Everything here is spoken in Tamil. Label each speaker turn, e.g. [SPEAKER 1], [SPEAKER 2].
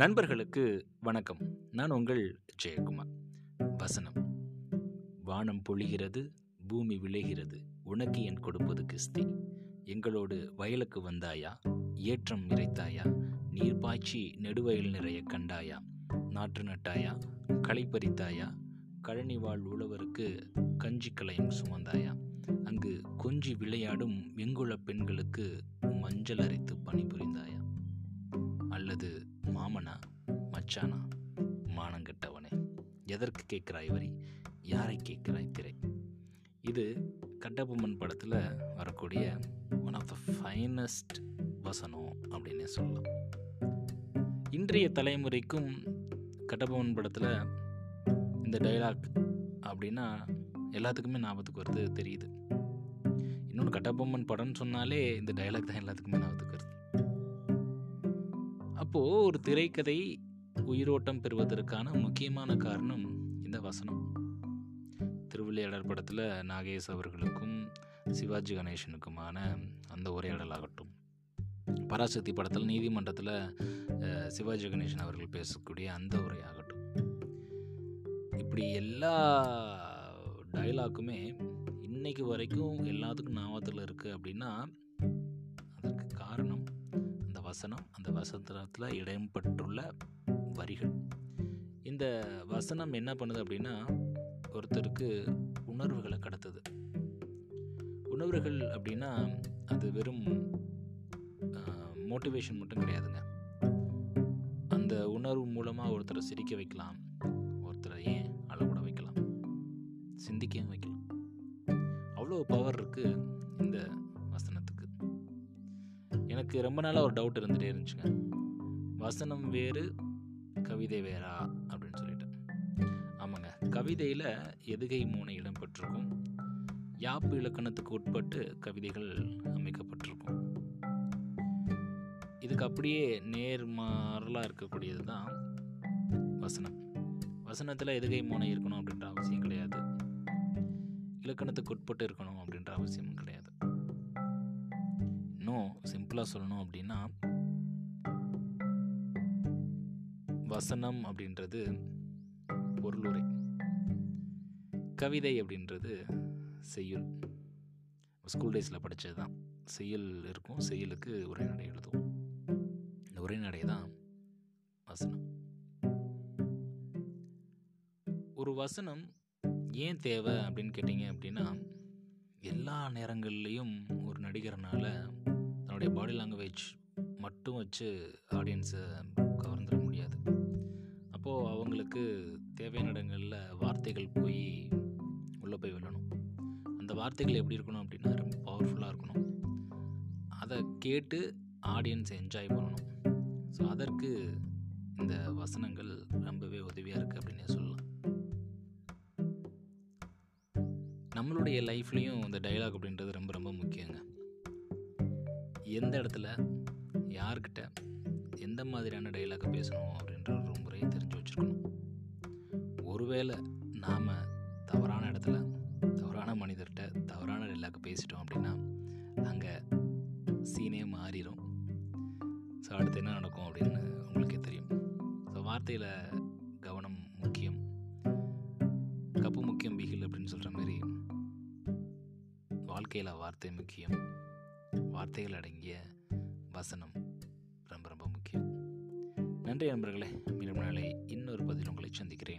[SPEAKER 1] நண்பர்களுக்கு வணக்கம். நான் உங்கள் ஜெயக்குமார் வசனம். வானம் பொழிகிறது பூமி விளைகிறது உனக்கு என் கொடுப்பது கிஸ்தி. எங்களோடு வயலுக்கு வந்தாயா? ஏற்றம் இறைத்தாயா நீர் பாய்ச்சி நெடுவயல் நிறைய கண்டாயா? நாற்று நட்டாயா? களை பறித்தாயா? கழனி வாழ் உழவருக்கு கஞ்சி கலையும் சுமந்தாயா? அங்கு கொஞ்சி விளையாடும் வெங்குள பெண்களுக்கு மஞ்சள் அரைத்து பணிபுரிந்தாயா? அல்லது மாமனா மச்சானா மானங்கெட்டவனே எதற்கு கேட்குறாய் வரி? யாரை கேட்குறாய் திரை? இது கட்டபொம்மன் படத்தில் வரக்கூடிய ஒன் ஆஃப் த ஃபைனஸ்ட் வசனம் அப்படின்னே சொல்லலாம். இன்றைய தலைமுறைக்கும் கட்டபொம்மன் படத்தில் இந்த டைலாக் அப்படின்னா எல்லாத்துக்குமே ஞாபகத்துக்கு வருது தெரியுது. இன்னொன்று கட்டபொம்மன் படம்னு சொன்னாலே இந்த டைலாக் தான் எல்லாத்துக்குமே ஞாபகத்துக்கு வருது. அப்போது ஒரு திரைக்கதை உயிரோட்டம் பெறுவதற்கான முக்கியமான காரணம் இந்த வசனம். திருவிளையாடல் படத்தில் நாகேஷ் அவர்களுக்கும் சிவாஜி கணேசனுக்குமான அந்த உரையாடலாகட்டும் பராசக்தி படத்தில் நீதிமன்றத்தில் சிவாஜி கணேசன் அவர்கள் பேசக்கூடிய அந்த உரையாகட்டும் இப்படி எல்லா டயலாக்குமே இன்னைக்கு வரைக்கும் எல்லாத்துக்கும் ஞாபகத்தில் இருக்குது அப்படின்னா வசனம் அந்த வசனத்தில் இடம்பெற்றுள்ள வரிகள். இந்த வசனம் என்ன பண்ணுது அப்படின்னா ஒருத்தருக்கு உணர்வுகளை கடத்துது. உணர்வுகள் அப்படின்னா அது வெறும் மோட்டிவேஷன் மட்டும் கிடையாதுங்க. அந்த உணர்வு மூலமாக ஒருத்தரை சிரிக்க வைக்கலாம் ஒருத்தரை ஏன் அழக்கூட வைக்கலாம் சிந்திக்கவும் வைக்கலாம். அவ்வளோ பவர் இருக்குது இந்த எனக்கு ரொம்ப நாளாக ஒரு டவுட் இருந்துகிட்டே இருந்துச்சுங்க. வசனம் வேறு கவிதை வேறா அப்படின்னு சொல்லிட்டு. ஆமாங்க. கவிதையில் எதுகை மூனை இடம்பெற்றிருக்கும். யாப்பு இலக்கணத்துக்கு உட்பட்டு கவிதைகள் அமைக்கப்பட்டிருக்கும். இதுக்கு அப்படியே நேர்மாறலாக இருக்கக்கூடியது தான் வசனம். வசனத்தில் எதுகை மூனை இருக்கணும் அப்படின்ற அவசியம் கிடையாது. இலக்கணத்துக்கு உட்பட்டு இருக்கணும் அப்படின்ற அவசியமும் கிடையாது. சிம்பிளாக சொல்லணும் அப்படின்னா வசனம் அப்படின்றது பொருளுரை. கவிதை அப்படின்றது செய்யுள். ஸ்கூல் டேஸில் படித்தது தான் செய்யுள் இருக்கும் செய்யுளுக்கு உரைநடை எழுதுவோம். இந்த உரைநடை தான் வசனம். ஒரு வசனம் ஏன் தேவை அப்படின்னு கேட்டிங்க அப்படின்னா எல்லா நேரங்கள்லேயும் ஒரு நடிகர்னால நம்மளுடைய பாடி லாங்குவேஜ் மட்டும் வச்சு ஆடியன்ஸை கவர்ந்துட முடியாது. அப்போது அவங்களுக்கு தேவையான இடங்களில் வார்த்தைகள் போய் உள்ளே போய் விழணும். அந்த வார்த்தைகள் எப்படி இருக்கணும் அப்படின்னா ரொம்ப பவர்ஃபுல்லாக இருக்கணும். அதை கேட்டு ஆடியன்ஸ் என்ஜாய் பண்ணணும். ஸோ அதற்கு இந்த வசனங்கள் ரொம்பவே உதவியாக இருக்குது அப்படின்னே சொல்லலாம். நம்மளுடைய லைஃப்லேயும் இந்த டைலாக் அப்படின்றது ரொம்ப ரொம்ப முக்கியங்க. எந்த இடத்துல யார்கிட்ட எந்த மாதிரியான டைலாக் பேசணும் அப்படின்ற ஒரு முறையை தெரிஞ்சு வச்சுருக்கணும். ஒருவேளை நாம் தவறான இடத்துல தவறான மனிதர்கிட்ட தவறான டைலாக் பேசிட்டோம் அப்படின்னா அங்கே சீனே மாறிடும் ஸோ அடுத்து என்ன நடக்கும் அப்படின்னு உங்களுக்கே தெரியும். ஸோ வார்த்தையில் கவனம் முக்கியம். கப்பு முக்கியம் பிகில் அப்படின்னு சொல்கிற மாதிரி வாழ்க்கையில் வார்த்தை முக்கியம். வார்த்தைகள் அடங்கிய வசனம் ரொம்ப ரொம்ப முக்கியம். நன்றி நண்பர்களே. மீண்டும் நாளை இன்னொரு பதில் உங்களை சந்திக்கிறேன்.